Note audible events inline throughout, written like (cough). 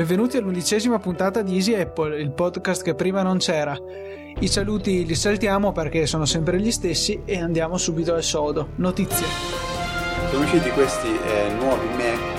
Benvenuti all'undicesima puntata di Easy Apple, il podcast che prima non c'era. I saluti li saltiamo perché sono sempre gli stessi e andiamo subito al sodo. Notizie. Sono usciti questi eh, nuovi Mac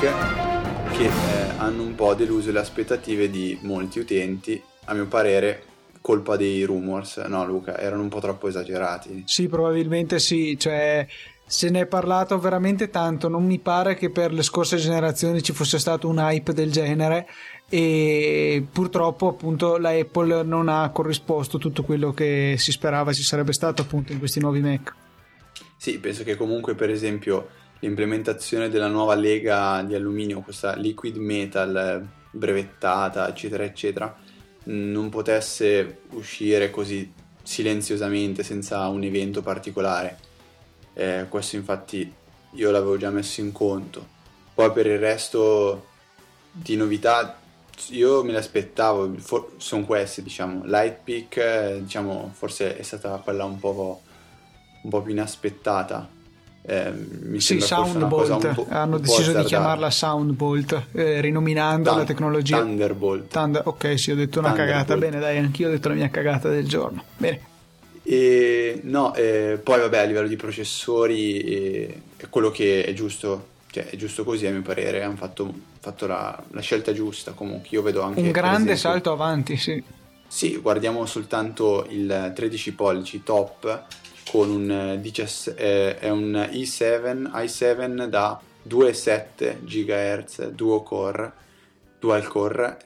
che eh, hanno un po' deluso le aspettative di molti utenti, a mio parere colpa dei rumors, no Luca, erano un po' troppo esagerati. Sì, probabilmente sì, cioè se ne è parlato veramente tanto, non mi pare che per le scorse generazioni ci fosse stato un hype del genere e purtroppo appunto la Apple non ha corrisposto tutto quello che si sperava ci sarebbe stato appunto in questi nuovi Mac. Sì, penso che comunque per esempio l'implementazione della nuova lega di alluminio, questa liquid metal brevettata, eccetera, eccetera, non potesse uscire così silenziosamente senza un evento particolare eh, questo infatti io l'avevo già messo in conto. Poi per il resto di novità io me le aspettavo, for- sono queste diciamo, Lightpeak eh, diciamo forse è stata quella un po', un po più inaspettata. Eh, mi sì, Soundbolt. hanno deciso di chiamarla Soundbolt eh, rinominando Thun- la tecnologia. Thunderbolt. Thunder- ok sì ho detto una cagata. Bene dai anch'io ho detto la mia cagata del giorno. Bene e no, eh, poi vabbè a livello di processori eh, è quello che è giusto, cioè è giusto così a mio parere, hanno fatto, fatto la, la, scelta giusta comunque, io vedo anche... Un grande esempio, salto avanti, sì. Sì, guardiamo soltanto il 13 pollici top con un, 17, eh, è un i7, i7 da 2,7 GHz, duo core, dual core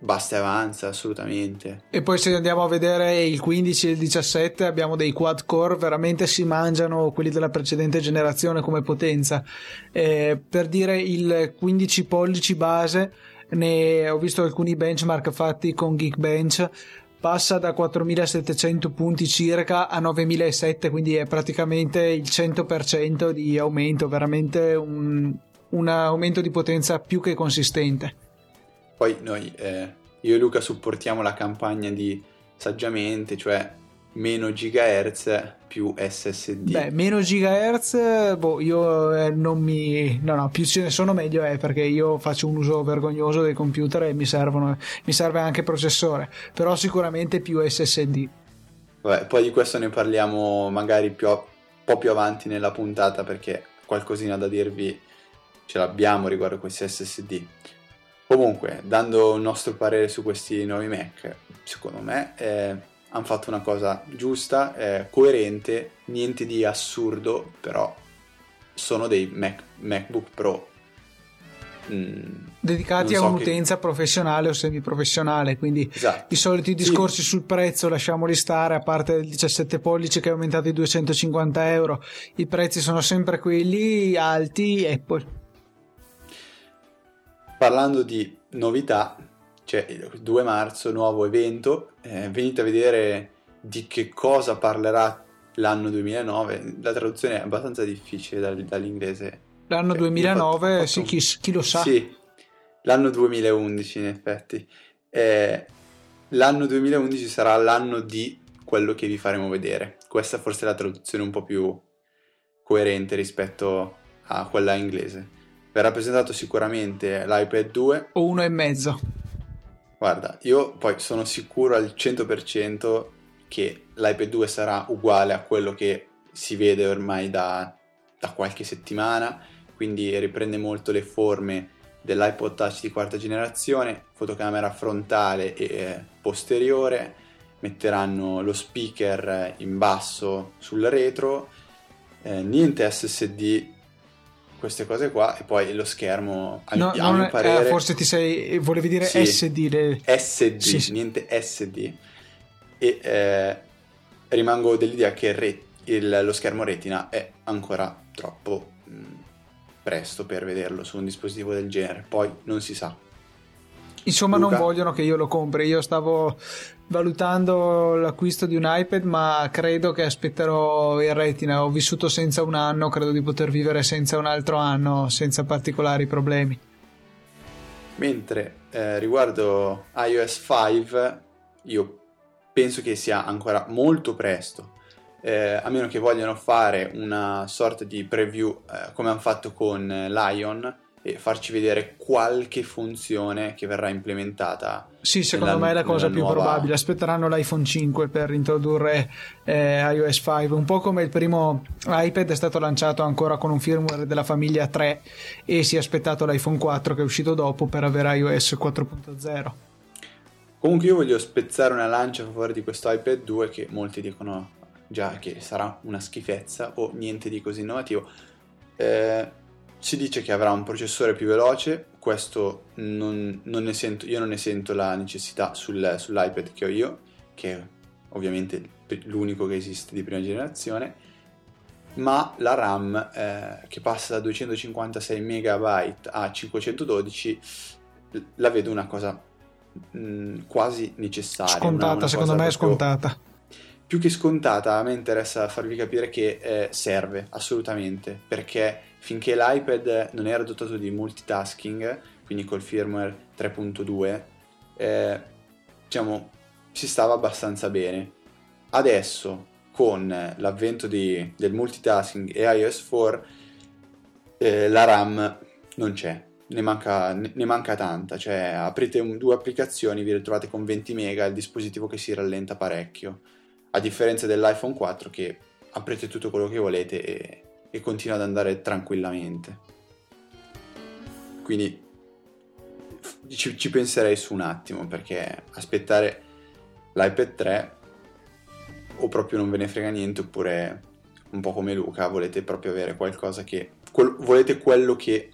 basta e avanza assolutamente. E poi se andiamo a vedere il 15 e il 17 abbiamo dei quad core, veramente si mangiano quelli della precedente generazione come potenza. Eh, per dire il 15 pollici base, ne ho visto alcuni benchmark fatti con Geekbench, passa da 4700 punti circa a 9007, quindi è praticamente il 100% di aumento, veramente un, un aumento di potenza più che consistente. Poi noi, eh, io e Luca supportiamo la campagna di Saggiamente, cioè meno gigahertz più SSD. Beh, meno gigahertz, boh, io eh, non mi... No, no, più ce ne sono meglio è perché io faccio un uso vergognoso dei computer e mi servono, mi serve anche processore, però sicuramente più SSD. Vabbè, poi di questo ne parliamo magari più, un po' più avanti nella puntata perché qualcosina da dirvi ce l'abbiamo riguardo questi SSD. Comunque, dando il nostro parere su questi nuovi Mac, secondo me eh, hanno fatto una cosa giusta, eh, coerente, niente di assurdo, però sono dei Mac, MacBook Pro. Mm, Dedicati so a un'utenza che... professionale o semiprofessionale, quindi esatto. i soliti discorsi sì. sul prezzo lasciamoli stare, a parte il 17 pollici che è aumentato di 250 euro, i prezzi sono sempre quelli alti, Apple Parlando di novità, c'è il 2 marzo, nuovo evento, eh, venite a vedere di che cosa parlerà l'anno 2009. La traduzione è abbastanza difficile dall'inglese. L'anno cioè, 2009, fatto, sì, chi, chi, lo sa. Sì, l'anno 2011 in effetti. Eh, l'anno 2011 sarà l'anno di quello che vi faremo vedere. Questa forse è la traduzione un po' più coerente rispetto a quella inglese verrà presentato sicuramente l'iPad 2 o uno e mezzo. Guarda, io poi sono sicuro al 100% che l'iPad 2 sarà uguale a quello che si vede ormai da, da qualche settimana, quindi riprende molto le forme dell'iPod Touch di quarta generazione, fotocamera frontale e eh, posteriore, metteranno lo speaker in basso sul retro, eh, niente SSD queste cose qua e poi lo schermo a, no, a mio è, parere eh, forse ti sei volevi dire sì, SD le... SD sì, sì. niente SD e eh, rimango dell'idea che re, il, lo schermo retina è ancora troppo mh, mm, presto per vederlo su un dispositivo del genere poi non si sa Insomma, Luca. non vogliono che io lo compri. Io stavo valutando l'acquisto di un iPad, ma credo che aspetterò il retina. Ho vissuto senza un anno, credo di poter vivere senza un altro anno, senza particolari problemi. Mentre eh, riguardo iOS 5, io penso che sia ancora molto presto. Eh, a meno che vogliano fare una sorta di preview eh, come hanno fatto con Lion, e farci vedere qualche funzione che verrà implementata. Sì, secondo nella, me è la cosa più nuova... probabile. Aspetteranno l'iPhone 5 per introdurre eh, iOS 5, un po' come il primo iPad è stato lanciato ancora con un firmware della famiglia 3 e si è aspettato l'iPhone 4 che è uscito dopo per avere iOS 4.0. Comunque io voglio spezzare una lancia a favore di questo iPad 2 che molti dicono già che sarà una schifezza o niente di così innovativo. Eh, si dice che avrà un processore più veloce, questo non, non ne sento, io non ne sento la necessità sul, sull'iPad che ho io, che è ovviamente l'unico che esiste di prima generazione, ma la RAM eh, che passa da 256 MB a 512 la vedo una cosa mh, mm, quasi necessaria. Scontata, secondo me è scontata. Più, che scontata, a me interessa farvi capire che eh, serve assolutamente, perché finché l'iPad non era dotato di multitasking, quindi col firmware 3.2, eh, diciamo, si stava abbastanza bene. Adesso, con l'avvento di, del multitasking e iOS 4, eh, la RAM non c'è, ne manca, ne manca tanta, cioè aprite un, due applicazioni, vi ritrovate con 20 mega, il dispositivo che si rallenta parecchio, a differenza dell'iPhone 4 che aprite tutto quello che volete e e continua ad andare tranquillamente. Quindi ci, ci, penserei su un attimo perché aspettare l'iPad 3 o proprio non ve ne frega niente oppure un po' come Luca volete proprio avere qualcosa che quel, volete quello che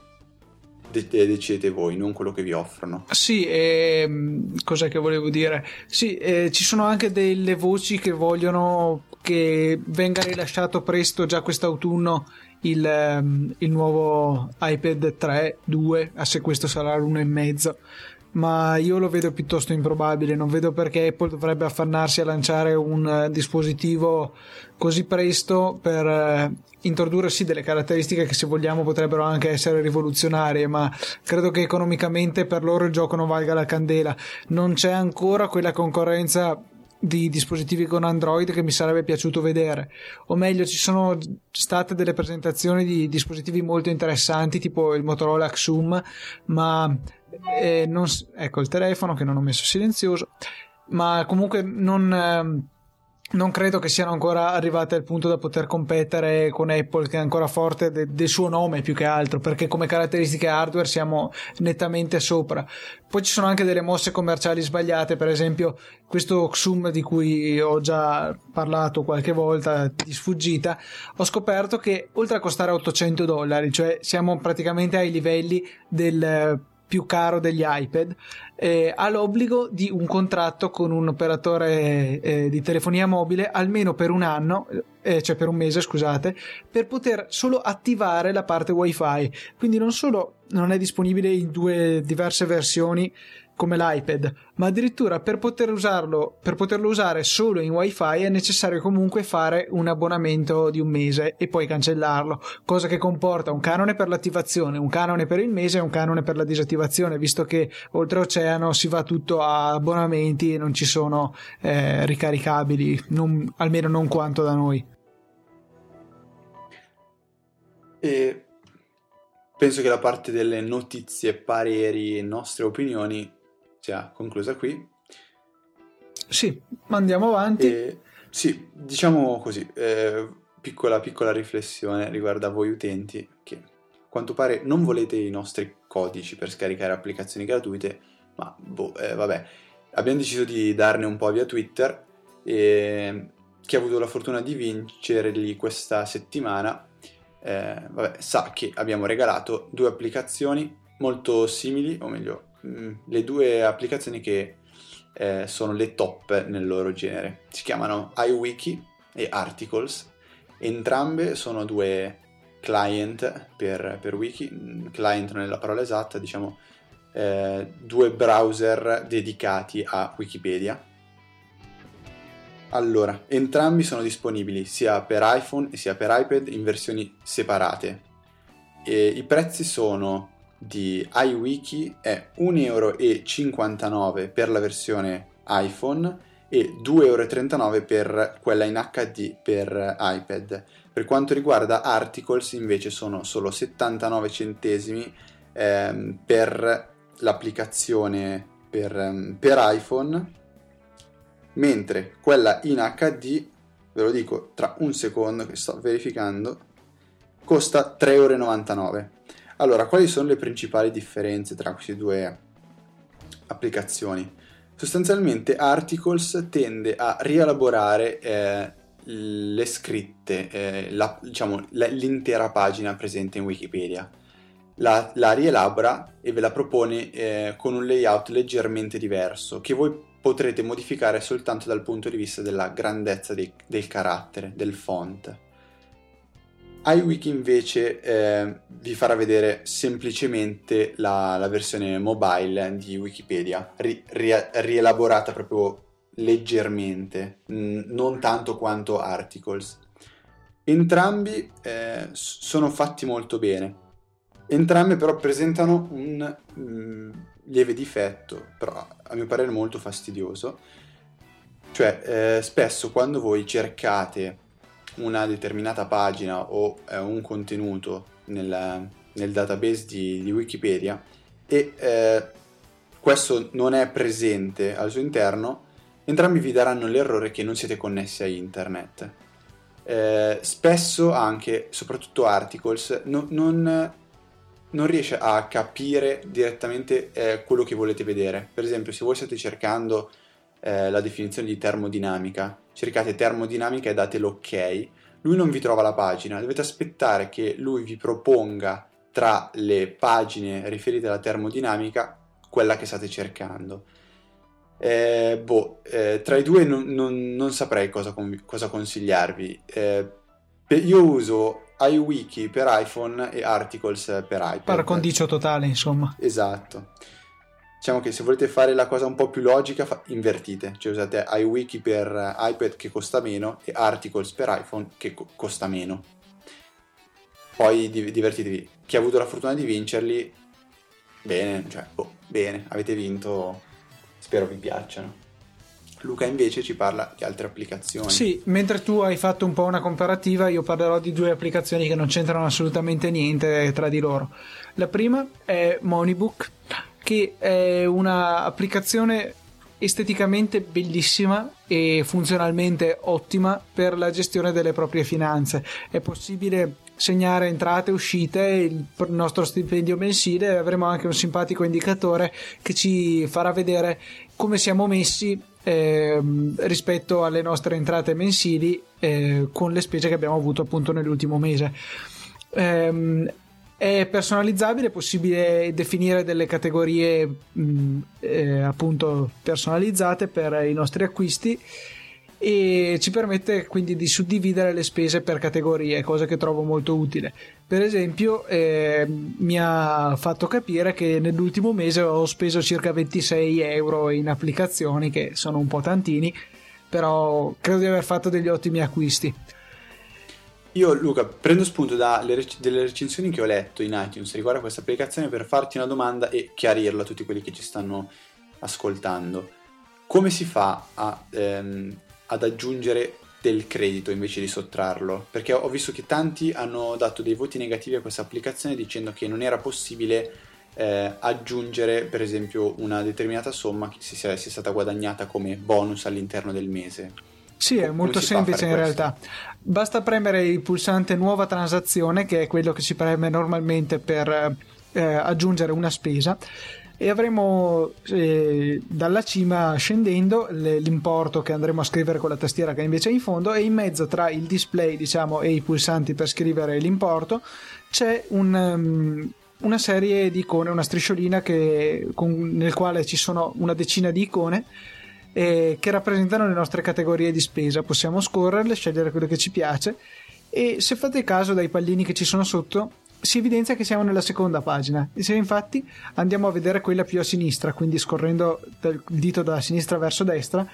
decidete voi, non quello che vi offrono. Sì, ehm, cos'è che volevo dire? Sì, eh, ci sono anche delle voci che vogliono che venga rilasciato presto, già quest'autunno, il, ehm, il nuovo iPad 3, 2, a se questo sarà l'uno e mezzo ma io lo vedo piuttosto improbabile. Non vedo perché Apple dovrebbe affannarsi a lanciare un uh, dispositivo così presto per uh, introdurre sì delle caratteristiche che se vogliamo potrebbero anche essere rivoluzionarie, ma credo che economicamente per loro il gioco non valga la candela. Non c'è ancora quella concorrenza di dispositivi con Android che mi sarebbe piaciuto vedere. O meglio, ci sono state delle presentazioni di dispositivi molto interessanti, tipo il Motorola Xum, ma eh, non, ecco il telefono che non ho messo silenzioso, ma comunque non. Eh, non credo che siano ancora arrivate al punto da poter competere con Apple che è ancora forte de- del suo nome più che altro perché come caratteristiche hardware siamo nettamente sopra. Poi ci sono anche delle mosse commerciali sbagliate per esempio questo Xum di cui ho già parlato qualche volta di sfuggita ho scoperto che oltre a costare 800 dollari cioè siamo praticamente ai livelli del più caro degli iPad, eh, ha l'obbligo di un contratto con un operatore eh, di telefonia mobile almeno per un anno, eh, cioè per un mese, scusate, per poter solo attivare la parte WiFi. Quindi non solo non è disponibile in due diverse versioni come l'iPad, ma addirittura per, poter usarlo, per poterlo usare solo in wifi è necessario comunque fare un abbonamento di un mese e poi cancellarlo, cosa che comporta un canone per l'attivazione, un canone per il mese e un canone per la disattivazione, visto che oltreoceano si va tutto a abbonamenti e non ci sono eh, ricaricabili, non, almeno non quanto da noi. E penso che la parte delle notizie, pareri e nostre opinioni sia conclusa qui. Sì, andiamo avanti. E, sì, diciamo così, eh, piccola, piccola riflessione riguardo a voi utenti che a quanto pare non volete i nostri codici per scaricare applicazioni gratuite, ma boh, eh, vabbè, abbiamo deciso di darne un po' via Twitter e chi ha avuto la fortuna di vincerli questa settimana eh, vabbè, sa che abbiamo regalato due applicazioni molto simili, o meglio Mm, le due applicazioni che eh, sono le top nel loro genere. Si chiamano iWiki e Articles. Entrambe sono due client per, per wiki, mm, client non è la parola esatta, diciamo eh, due browser dedicati a Wikipedia. Allora, entrambi sono disponibili sia per iPhone sia per iPad in versioni separate. E I prezzi sono di iWiki è 1,59 euro per la versione iPhone e 2,39 euro per quella in HD per iPad. Per quanto riguarda Articles invece sono solo 79 centesimi ehm, per l'applicazione per, ehm, per iPhone, mentre quella in HD, ve lo dico tra un secondo che sto verificando, costa 3,99 euro. Allora, quali sono le principali differenze tra queste due applicazioni? Sostanzialmente Articles tende a rielaborare eh, le scritte, eh, la, diciamo, l'intera pagina presente in Wikipedia. La, la rielabora e ve la propone eh, con un layout leggermente diverso che voi potrete modificare soltanto dal punto di vista della grandezza dei, del carattere, del font iWiki invece eh, vi farà vedere semplicemente la, la, versione mobile di Wikipedia, ri, ri, rielaborata proprio leggermente, mh, non tanto quanto Articles. Entrambi eh, sono fatti molto bene. Entrambi però presentano un mh, lieve difetto, però a mio parere molto fastidioso. Cioè, eh, spesso quando voi cercate una determinata pagina o eh, un contenuto nel, nel database di, di, Wikipedia e eh, questo non è presente al suo interno, entrambi vi daranno l'errore che non siete connessi a internet. Eh, spesso anche, soprattutto Articles, no, non, non, riesce a capire direttamente eh, quello che volete vedere. Per esempio, se voi state cercando eh, la definizione di termodinamica, cercate termodinamica e date l'ok, lui non vi trova la pagina, dovete aspettare che lui vi proponga tra le pagine riferite alla termodinamica quella che state cercando. Eh, boh, eh, tra i due non, non, non saprei cosa, cosa consigliarvi. Eh, io uso iWiki per iPhone e Articles per iPad. Per condicio totale, insomma. Esatto. Diciamo che se volete fare la cosa un po' più logica, invertite, cioè usate iWiki per iPad che costa meno e Articles per iPhone che co- costa meno. Poi di- divertitevi. Chi ha avuto la fortuna di vincerli, bene, cioè, oh, bene, avete vinto, spero vi piacciono. Luca invece ci parla di altre applicazioni. Sì, mentre tu hai fatto un po' una comparativa, io parlerò di due applicazioni che non c'entrano assolutamente niente tra di loro. La prima è Moneybook che è un'applicazione esteticamente bellissima e funzionalmente ottima per la gestione delle proprie finanze. È possibile segnare entrate e uscite, il nostro stipendio mensile e avremo anche un simpatico indicatore che ci farà vedere come siamo messi eh, rispetto alle nostre entrate mensili eh, con le spese che abbiamo avuto appunto nell'ultimo mese. Eh, è personalizzabile, è possibile definire delle categorie mh, eh, appunto personalizzate per i nostri acquisti e ci permette quindi di suddividere le spese per categorie, cosa che trovo molto utile. Per esempio, eh, mi ha fatto capire che nell'ultimo mese ho speso circa 26 euro in applicazioni, che sono un po' tantini, però credo di aver fatto degli ottimi acquisti. Io, Luca, prendo spunto dalle rec- recensioni che ho letto in iTunes riguardo a questa applicazione per farti una domanda e chiarirla a tutti quelli che ci stanno ascoltando. Come si fa a, ehm, ad aggiungere del credito invece di sottrarlo? Perché ho visto che tanti hanno dato dei voti negativi a questa applicazione dicendo che non era possibile eh, aggiungere, per esempio, una determinata somma che si sia, sia stata guadagnata come bonus all'interno del mese. Sì, è molto semplice in questo? realtà. Basta premere il pulsante nuova transazione, che è quello che si preme normalmente per eh, aggiungere una spesa e avremo eh, dalla cima scendendo l'importo che andremo a scrivere con la tastiera che invece è in fondo e in mezzo tra il display diciamo e i pulsanti per scrivere l'importo c'è un, um, una serie di icone, una strisciolina che, con, nel quale ci sono una decina di icone eh, che rappresentano le nostre categorie di spesa. Possiamo scorrerle, scegliere quello che ci piace e se fate caso dai pallini che ci sono sotto si evidenzia che siamo nella seconda pagina e se infatti andiamo a vedere quella più a sinistra, quindi scorrendo il dito da sinistra verso destra,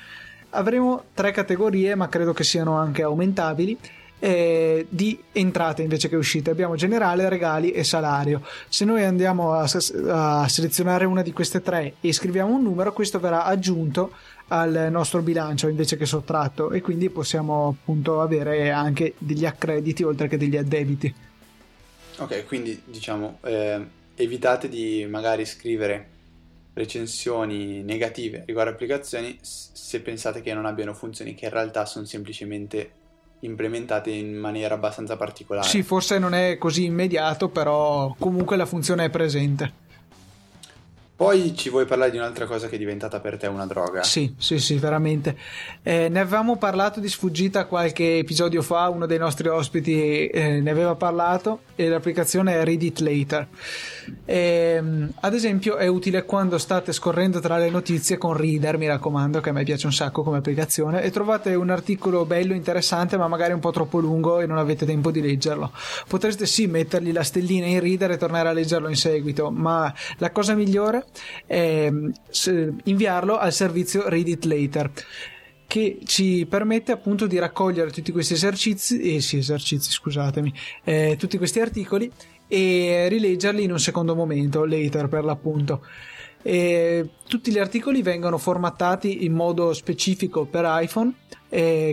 avremo tre categorie, ma credo che siano anche aumentabili. Eh, di entrate invece che uscite abbiamo generale, regali e salario se noi andiamo a, a selezionare una di queste tre e scriviamo un numero questo verrà aggiunto al nostro bilancio invece che sottratto e quindi possiamo appunto avere anche degli accrediti oltre che degli addebiti. Ok, quindi diciamo eh, evitate di magari scrivere recensioni negative riguardo applicazioni se pensate che non abbiano funzioni che in realtà sono semplicemente implementate in maniera abbastanza particolare. Sì, forse non è così immediato, però comunque la funzione è presente. Poi ci vuoi parlare di un'altra cosa che è diventata per te una droga? Sì, sì, sì, veramente. Eh, ne avevamo parlato di sfuggita qualche episodio fa, uno dei nostri ospiti eh, ne aveva parlato e l'applicazione è Read It Later. Eh, ad esempio è utile quando state scorrendo tra le notizie con Reader, mi raccomando, che a me piace un sacco come applicazione, e trovate un articolo bello, interessante, ma magari un po' troppo lungo e non avete tempo di leggerlo. Potreste sì mettergli la stellina in Reader e tornare a leggerlo in seguito, ma la cosa migliore eh, inviarlo al servizio Read It Later che ci permette appunto di raccogliere tutti questi esercizi, eh, sì, esercizi scusatemi, eh, tutti questi articoli e rileggerli in un secondo momento, later per l'appunto. E tutti gli articoli vengono formattati in modo specifico per iPhone,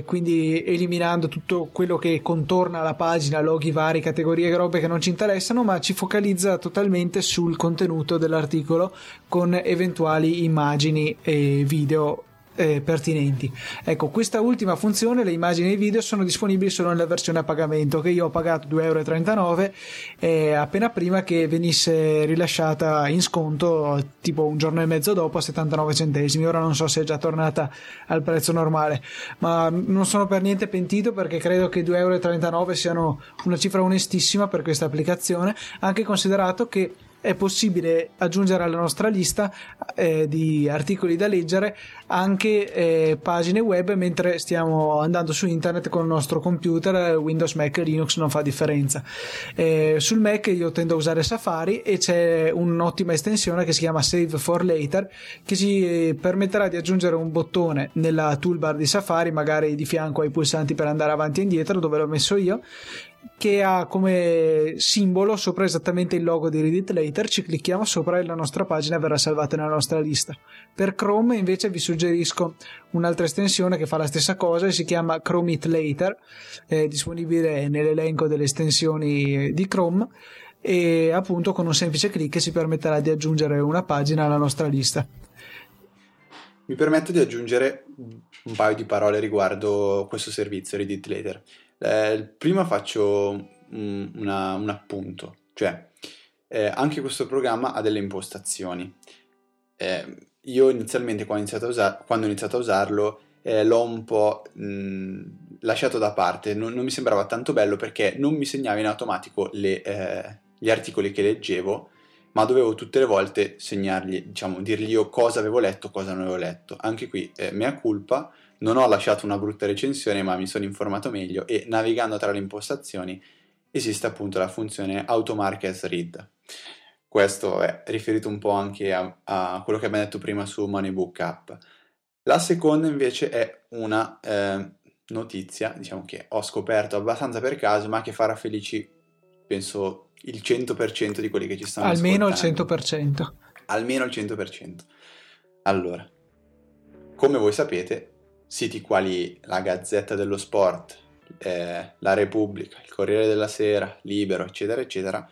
quindi eliminando tutto quello che contorna la pagina, loghi vari, categorie, robe che non ci interessano, ma ci focalizza totalmente sul contenuto dell'articolo con eventuali immagini e video eh, pertinenti. Ecco, questa ultima funzione, le immagini e i video, sono disponibili solo nella versione a pagamento che io ho pagato 2,39 euro eh, appena prima che venisse rilasciata in sconto, tipo un giorno e mezzo dopo a 79 centesimi. Ora non so se è già tornata al prezzo normale, ma non sono per niente pentito perché credo che 2,39 euro siano una cifra onestissima per questa applicazione, anche considerato che è possibile aggiungere alla nostra lista eh, di articoli da leggere anche eh, pagine web mentre stiamo andando su internet con il nostro computer Windows, Mac Linux non fa differenza. Eh, sul Mac io tendo a usare Safari e c'è un'ottima estensione che si chiama Save for Later che ci permetterà di aggiungere un bottone nella toolbar di Safari magari di fianco ai pulsanti per andare avanti e indietro dove l'ho messo io che ha come simbolo sopra esattamente il logo di Read It Later, ci clicchiamo sopra e la nostra pagina verrà salvata nella nostra lista. Per Chrome invece vi suggerisco un'altra estensione che fa la stessa cosa e si chiama Chrome It Later, è disponibile nell'elenco delle estensioni di Chrome e appunto con un semplice clic si permetterà di aggiungere una pagina alla nostra lista. Mi permetto di aggiungere un paio di parole riguardo questo servizio Read It Later. Eh, prima faccio un, una, un appunto, cioè eh, anche questo programma ha delle impostazioni. Eh, io inizialmente quando ho iniziato a, usar- iniziato a usarlo eh, l'ho un po' mh, lasciato da parte, non, non, mi sembrava tanto bello perché non mi segnava in automatico le, eh, gli articoli che leggevo, ma dovevo tutte le volte segnargli, diciamo, dirgli io cosa avevo letto, cosa non avevo letto. Anche qui, eh, mea culpa, non ho lasciato una brutta recensione, ma mi sono informato meglio e navigando tra le impostazioni esiste appunto la funzione Automark as Read. Questo è riferito un po' anche a, a quello che abbiamo detto prima su Moneybook App. La seconda invece è una eh, notizia, diciamo che ho scoperto abbastanza per caso, ma che farà felici, penso, il 100% di quelli che ci stanno Almeno ascoltando. il 100%. Almeno il 100%. Allora, come voi sapete, siti quali la Gazzetta dello Sport, eh, la Repubblica, il Corriere della Sera, Libero, eccetera, eccetera,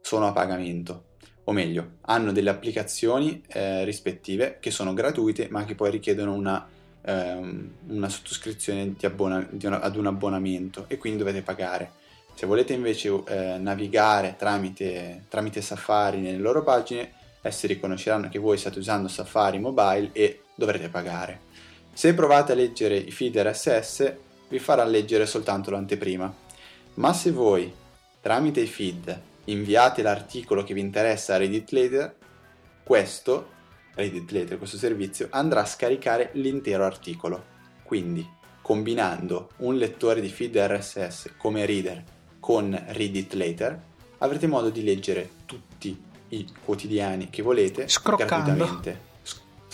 sono a pagamento. O meglio, hanno delle applicazioni eh, rispettive che sono gratuite ma che poi richiedono una, ehm, una sottoscrizione abbona- una, ad un abbonamento e quindi dovete pagare. Se volete invece eh, navigare tramite, tramite Safari nelle loro pagine, essi riconosceranno che voi state usando Safari Mobile e dovrete pagare. Se provate a leggere i feed RSS, vi farà leggere soltanto l'anteprima. Ma se voi, tramite i feed, inviate l'articolo che vi interessa a Reddit Later, questo, Reddit Later, questo servizio, andrà a scaricare l'intero articolo. Quindi, combinando un lettore di feed RSS come reader con Reddit Later, avrete modo di leggere tutti i quotidiani che volete Scroccando. gratuitamente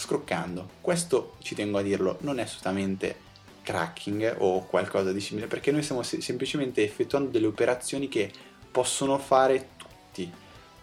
scroccando. Questo, ci tengo a dirlo, non è assolutamente cracking o qualcosa di simile, perché noi stiamo se- semplicemente effettuando delle operazioni che possono fare tutti.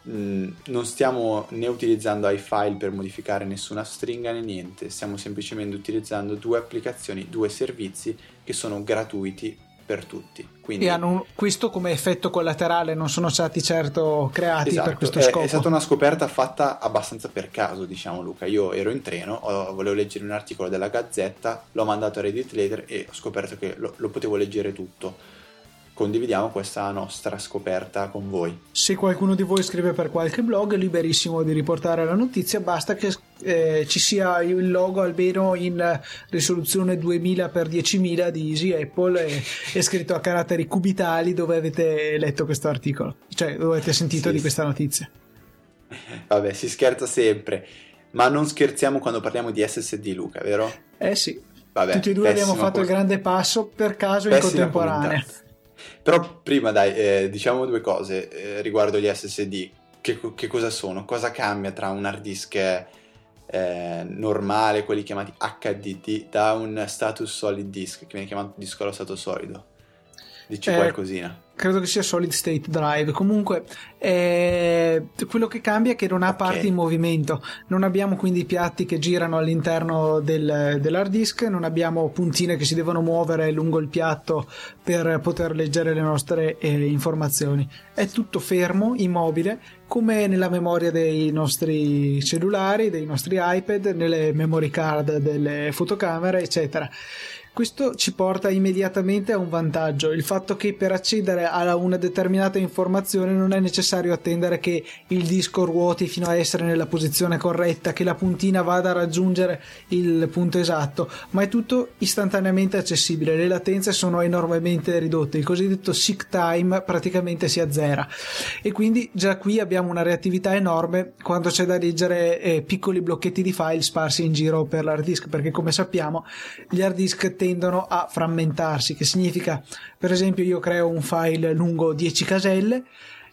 Mm, non stiamo né utilizzando iFile per modificare nessuna stringa né niente, stiamo semplicemente utilizzando due applicazioni, due servizi che sono gratuiti per tutti. Quindi... E hanno questo come effetto collaterale, non sono stati certo creati esatto, per questo è, scopo. È stata una scoperta fatta abbastanza per caso, diciamo Luca. Io ero in treno, ho, volevo leggere un articolo della Gazzetta, l'ho mandato a Reddit Later e ho scoperto che lo, lo potevo leggere tutto condividiamo questa nostra scoperta con voi. Se qualcuno di voi scrive per qualche blog, è liberissimo di riportare la notizia, basta che eh, ci sia il logo almeno in risoluzione 2000x10000 di Easy Apple e, e scritto a caratteri cubitali dove avete letto questo articolo, cioè dove avete sentito sì, di questa notizia. (laughs) Vabbè, si scherza sempre, ma non scherziamo quando parliamo di SSD, Luca, vero? Eh sì. Vabbè, Tutti e due abbiamo fatto cosa. il grande passo per caso in contemporanea. Puntata. Però prima dai, eh, diciamo due cose eh, riguardo gli SSD. Che, che, cosa sono? Cosa cambia tra un hard disk eh, normale, quelli chiamati HDD, da un status solid disk, che viene chiamato disco allo stato solido? Dici eh, qualcosina. credo che sia solid state drive. Comunque eh, quello che cambia è che non ha okay. parti in movimento. Non abbiamo quindi piatti che girano all'interno del, dell'hard disk non abbiamo puntine che si devono muovere lungo il piatto per poter leggere le nostre eh, informazioni. È tutto fermo, immobile come nella memoria dei nostri cellulari, dei nostri iPad, nelle memory card delle fotocamere eccetera questo ci porta immediatamente a un vantaggio, il fatto che per accedere a una determinata informazione non è necessario attendere che il disco ruoti fino a essere nella posizione corretta, che la puntina vada a raggiungere il punto esatto, ma è tutto istantaneamente accessibile, le latenze sono enormemente ridotte, il cosiddetto seek time praticamente si azzera. E quindi già qui abbiamo una reattività enorme quando c'è da leggere eh, piccoli blocchetti di file sparsi in giro per l'hard disk, perché come sappiamo gli hard disk tendono a frammentarsi, che significa, per esempio, io creo un file lungo 10 caselle,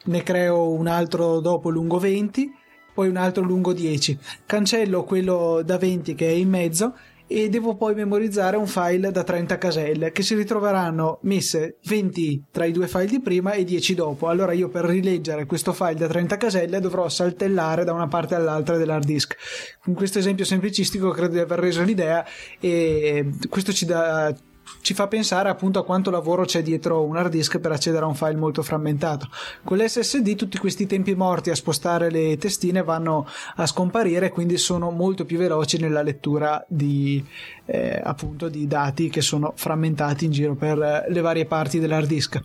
ne creo un altro dopo lungo 20, poi un altro lungo 10, cancello quello da 20 che è in mezzo e devo poi memorizzare un file da 30 caselle che si ritroveranno messe 20 tra i due file di prima e 10 dopo. Allora io per rileggere questo file da 30 caselle dovrò saltellare da una parte all'altra dell'hard disk. Con questo esempio semplicistico credo di aver reso l'idea e questo ci dà ci fa pensare appunto a quanto lavoro c'è dietro un hard disk per accedere a un file molto frammentato. Con l'SSD tutti questi tempi morti a spostare le testine vanno a scomparire, quindi sono molto più veloci nella lettura di, eh, appunto, di dati che sono frammentati in giro per le varie parti dell'hard disk.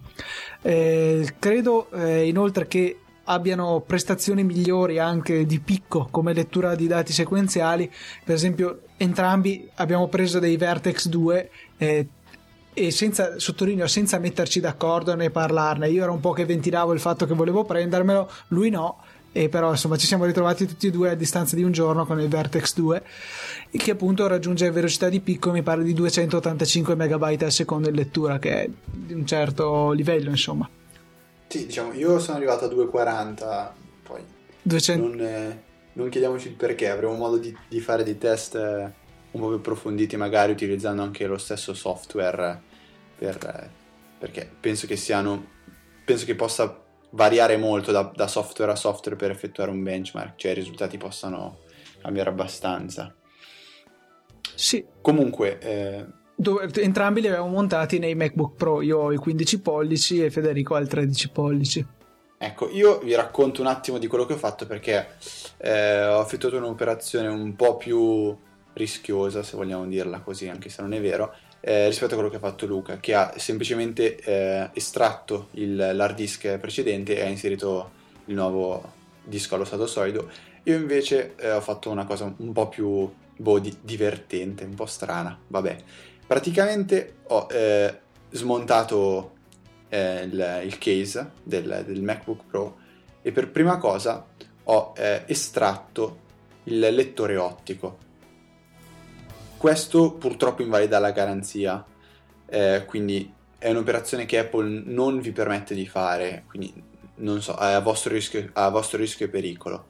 Eh, credo eh, inoltre che abbiano prestazioni migliori anche di picco come lettura di dati sequenziali per esempio entrambi abbiamo preso dei Vertex 2 eh, e senza, sottolineo, senza metterci d'accordo né parlarne. Io ero un po' che ventilavo il fatto che volevo prendermelo, lui no. E però insomma ci siamo ritrovati tutti e due a distanza di un giorno con il Vertex 2 che appunto raggiunge velocità di picco mi pare di 285 MB al secondo in lettura che è di un certo livello insomma sì diciamo io sono arrivato a 240 poi 200... non, eh, non chiediamoci il perché avremo modo di, di fare dei test eh, un po' più approfonditi, magari utilizzando anche lo stesso software, per, perché penso che siano. Penso che possa variare molto da, da, software a software per effettuare un benchmark, cioè i risultati possano cambiare abbastanza. Sì. Comunque. Eh, dove, entrambi li avevamo montati nei MacBook Pro. Io ho i 15 pollici e Federico ha il 13 pollici. Ecco, io vi racconto un attimo di quello che ho fatto perché eh, ho effettuato un'operazione un po' più rischiosa, se vogliamo dirla così, anche se non è vero, eh, rispetto a quello che ha fatto Luca, che ha semplicemente eh, estratto il, l'hard disk precedente e ha inserito il nuovo disco allo stato solido. Io invece eh, ho fatto una cosa un po' più boh, di, divertente, un po' strana. Vabbè, praticamente ho eh, smontato eh, il, il, case del, del, MacBook Pro e per prima cosa ho eh, estratto il lettore ottico questo purtroppo invalida la garanzia, eh, quindi è un'operazione che Apple non vi permette di fare, quindi non so, a vostro rischio, a vostro rischio e pericolo.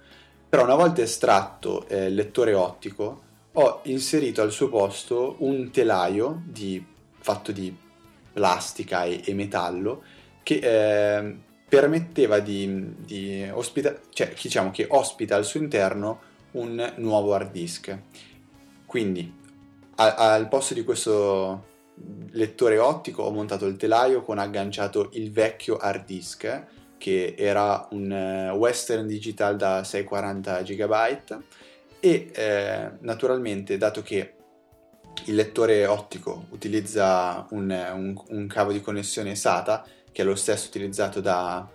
Però una volta estratto eh, il lettore ottico, ho inserito al suo posto un telaio di, fatto di plastica e, e metallo che eh, permetteva di, di ospitare, cioè diciamo che ospita al suo interno un nuovo hard disk. Quindi al posto di questo, lettore ottico ho montato il telaio con agganciato il vecchio hard disk che era un uh, Western Digital da 640 GB e eh, naturalmente dato che il lettore ottico utilizza un, un, un, cavo di connessione SATA che è lo stesso utilizzato da,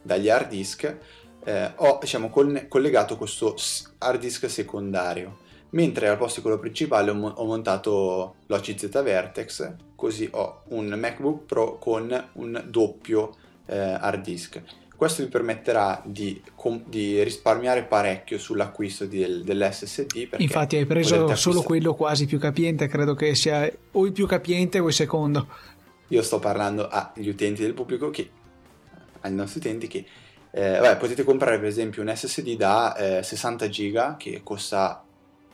dagli hard disk eh, ho diciamo, collegato questo hard disk secondario mentre al posto di quello principale ho, montato l'OCZ Vertex, così ho un MacBook Pro con un doppio eh, hard disk. Questo mi permetterà di, com- di risparmiare parecchio sull'acquisto del, dell'SSD. Infatti hai preso solo quello quasi più capiente, credo che sia o il più capiente o il secondo. Io sto parlando agli utenti del pubblico, che, ai nostri utenti che eh, vabbè, potete comprare per esempio un SSD da eh, 60 giga che costa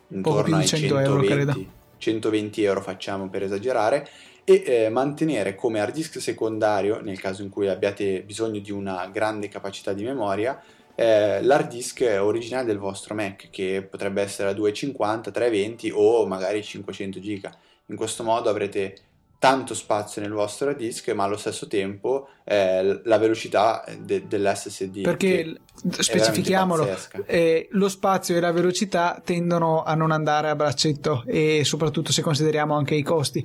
intorno ai 100 120 euro, 120 euro facciamo per esagerare e eh, mantenere come hard disk secondario nel caso in cui abbiate bisogno di una grande capacità di memoria eh, l'hard disk originale del vostro Mac che potrebbe essere a 250, 320 o magari 500 giga. In questo modo avrete tanto spazio nel vostro disk ma allo stesso tempo eh, la velocità de- dell'SSD perché specifichiamolo. eh, lo spazio e la velocità tendono a non andare a braccetto e soprattutto se consideriamo anche i costi.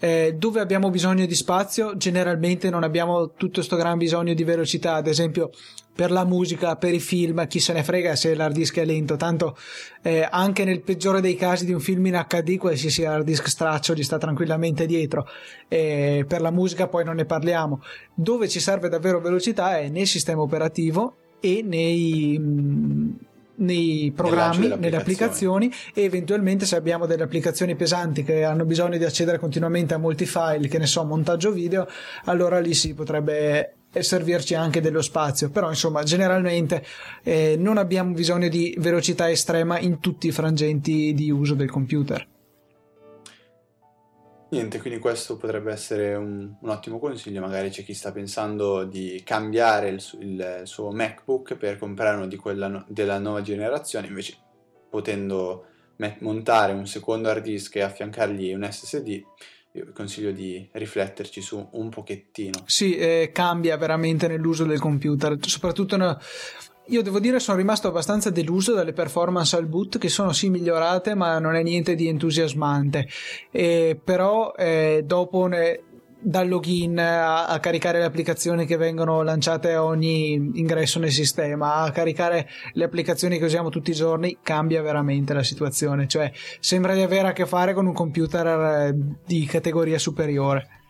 Eh, dove abbiamo bisogno di spazio? Generalmente non abbiamo tutto questo gran bisogno di velocità. Ad esempio per la musica, per i film, chi se ne frega se l'hard disk è lento, tanto eh, anche nel peggiore dei casi di un film in HD qualsiasi hard disk straccio gli sta tranquillamente dietro, eh, per la musica poi non ne parliamo, dove ci serve davvero velocità è nel sistema operativo e nei... Nei programmi, nelle applicazioni. e eventualmente se abbiamo delle applicazioni pesanti che hanno bisogno di accedere continuamente a molti file, che ne so, montaggio video, allora lì si potrebbe servirci anche dello spazio. Però insomma generalmente eh, non abbiamo bisogno di velocità estrema in tutti i frangenti di uso del computer Niente, quindi questo potrebbe essere un, un, ottimo consiglio, magari c'è chi sta pensando di cambiare il, il suo MacBook per comprare uno di quella della nuova generazione, invece potendo montare un secondo hard disk e affiancargli un SSD, io consiglio di rifletterci su un pochettino. Sì, eh, cambia veramente nell'uso del computer, soprattutto no, io devo dire sono rimasto abbastanza deluso dalle performance al boot che sono sì migliorate ma non è niente di entusiasmante eh, però eh, dopo ne, dal login a, a, caricare le applicazioni che vengono lanciate a ogni ingresso nel sistema, a caricare le applicazioni che usiamo tutti i giorni, cambia veramente la situazione. Cioè, sembra di avere a che fare con un computer eh, di categoria superiore.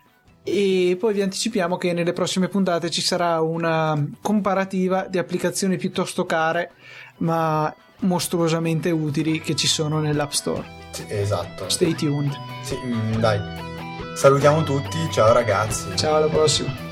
E poi vi anticipiamo che nelle prossime puntate ci sarà una comparativa di applicazioni piuttosto care, ma mostruosamente utili che ci sono nell'App Store. Sì, esatto. Stay tuned. Sì, mm, dai. Salutiamo tutti, ciao ragazzi. Ciao alla prossima.